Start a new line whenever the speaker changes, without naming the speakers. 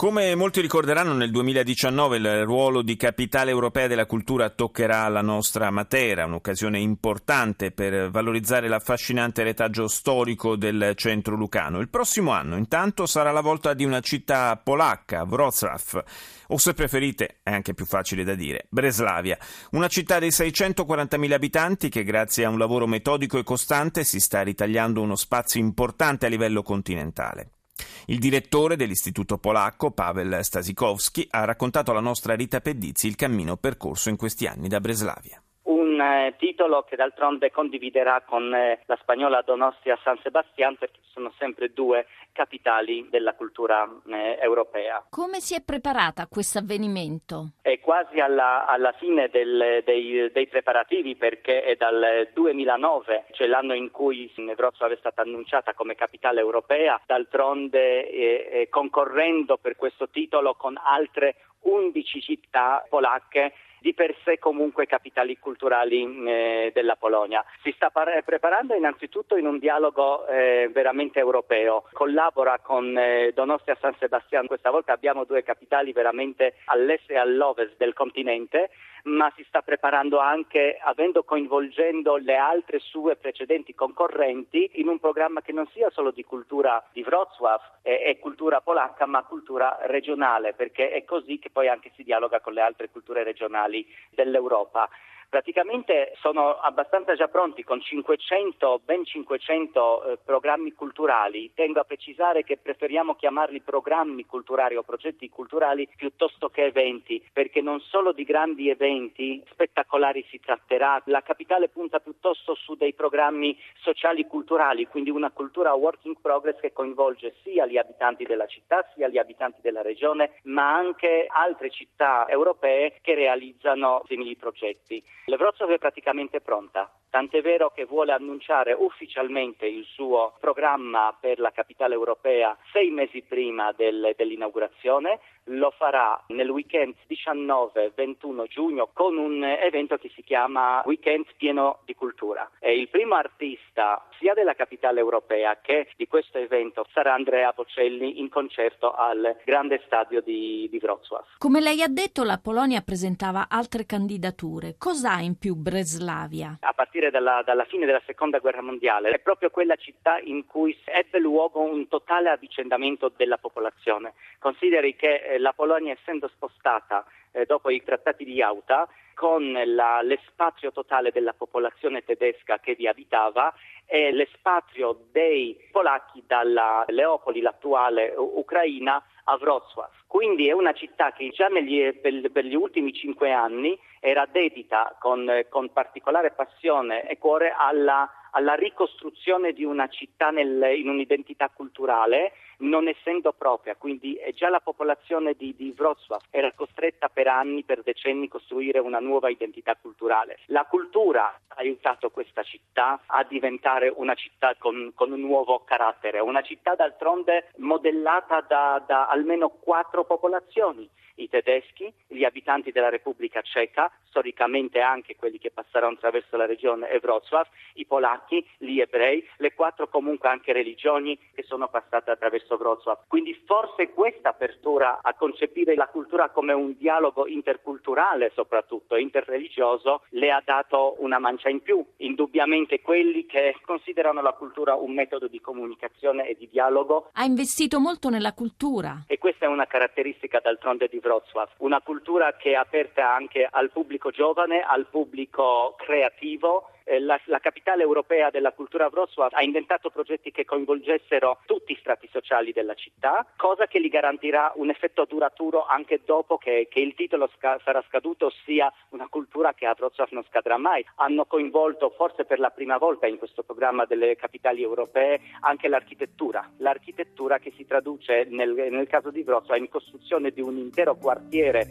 Come molti ricorderanno, nel 2019 il ruolo di capitale europea della cultura toccherà la nostra Matera, un'occasione importante per valorizzare l'affascinante retaggio storico del centro lucano. Il prossimo anno, intanto, sarà la volta di una città polacca, Wrocław, o se preferite, è anche più facile da dire, Breslavia, una città dei 640.000 abitanti che grazie a un lavoro metodico e costante si sta ritagliando uno spazio importante a livello continentale. Il direttore dell'Istituto Polacco, Pavel Stasikowski, ha raccontato alla nostra Rita Pedizzi il cammino percorso in questi anni da Breslavia
un eh, titolo che d'altronde condividerà con eh, la spagnola Donostia San Sebastian perché sono sempre due capitali della cultura eh, europea.
Come si è preparata a questo avvenimento?
È quasi alla, alla fine del, dei, dei, preparativi perché è dal 2009, cioè l'anno in cui Wrocław è stata annunciata come capitale europea, d'altronde eh, concorrendo per questo titolo con altre 11 città polacche di per sé comunque capitali culturali eh, della Polonia. Si sta par- preparando innanzitutto in un dialogo eh, veramente europeo, collabora con eh, Donostia San Sebastiano, questa volta abbiamo due capitali veramente all'est e all'ovest del continente ma si sta preparando anche avendo coinvolgendo le altre sue precedenti concorrenti in un programma che non sia solo di cultura di Wrocław e, e cultura polacca, ma cultura regionale, perché è così che poi anche si dialoga con le altre culture regionali dell'Europa praticamente sono abbastanza già pronti con 500, ben 500 eh, programmi culturali. Tengo a precisare che preferiamo chiamarli programmi culturali o progetti culturali piuttosto che eventi, perché non solo di grandi eventi spettacolari si tratterà, la capitale punta piuttosto su dei programmi sociali culturali, quindi una cultura work in progress che coinvolge sia gli abitanti della città, sia gli abitanti della regione, ma anche altre città europee che realizzano simili progetti. L'Evrozov è praticamente pronta, tant'è vero che vuole annunciare ufficialmente il suo programma per la capitale europea sei mesi prima del, dell'inaugurazione, lo farà nel weekend 19-21 giugno con un evento che si chiama Weekend pieno di cultura. E il primo artista sia della capitale europea che di questo evento sarà Andrea Bocelli in concerto al grande stadio di, di Wrocław.
Come lei ha detto, la Polonia presentava altre candidature. Cos'ha in più Breslavia?
A partire dalla, dalla fine della seconda guerra mondiale è proprio quella città in cui ebbe luogo un totale avvicendamento della popolazione. Consideri che eh, la Polonia, essendo spostata eh, dopo i trattati di Yauta, con la, l'espatrio totale della popolazione tedesca che vi abitava e l'espatrio dei polacchi dalla Leopoli, l'attuale Ucraina, a Wrocław. Quindi è una città che già negli, per, per, gli ultimi cinque anni era dedita con, con particolare passione e cuore alla alla ricostruzione di una città nel, in un'identità culturale, non essendo propria, quindi già la popolazione di, di Wrocław era costretta per anni, per decenni, a costruire una nuova identità culturale. La cultura aiutato questa città a diventare una città con, con un nuovo carattere, una città d'altronde modellata da, da almeno quattro popolazioni i tedeschi, gli abitanti della Repubblica Ceca, storicamente anche quelli che passarono attraverso la regione e Wrocław, i polacchi, gli ebrei, le quattro comunque anche religioni che sono passate attraverso Wrocław. Quindi forse questa apertura a concepire la cultura come un dialogo interculturale soprattutto, interreligioso, le ha dato una mancia in più. Indubbiamente quelli che considerano la cultura un metodo di comunicazione e di dialogo.
Ha investito molto nella cultura.
E questa è una caratteristica d'altronde di Wrocław una cultura che è aperta anche al pubblico giovane, al pubblico creativo la, la, capitale europea della cultura Wrocław ha inventato progetti che coinvolgessero tutti i strati sociali della città, cosa che gli garantirà un effetto duraturo anche dopo che, che il titolo sca- sarà scaduto, ossia una cultura che a Wrocław non scadrà mai. Hanno coinvolto forse per la prima volta in questo programma delle capitali europee anche l'architettura, l'architettura che si traduce nel, nel caso di Wrocław in costruzione di un intero quartiere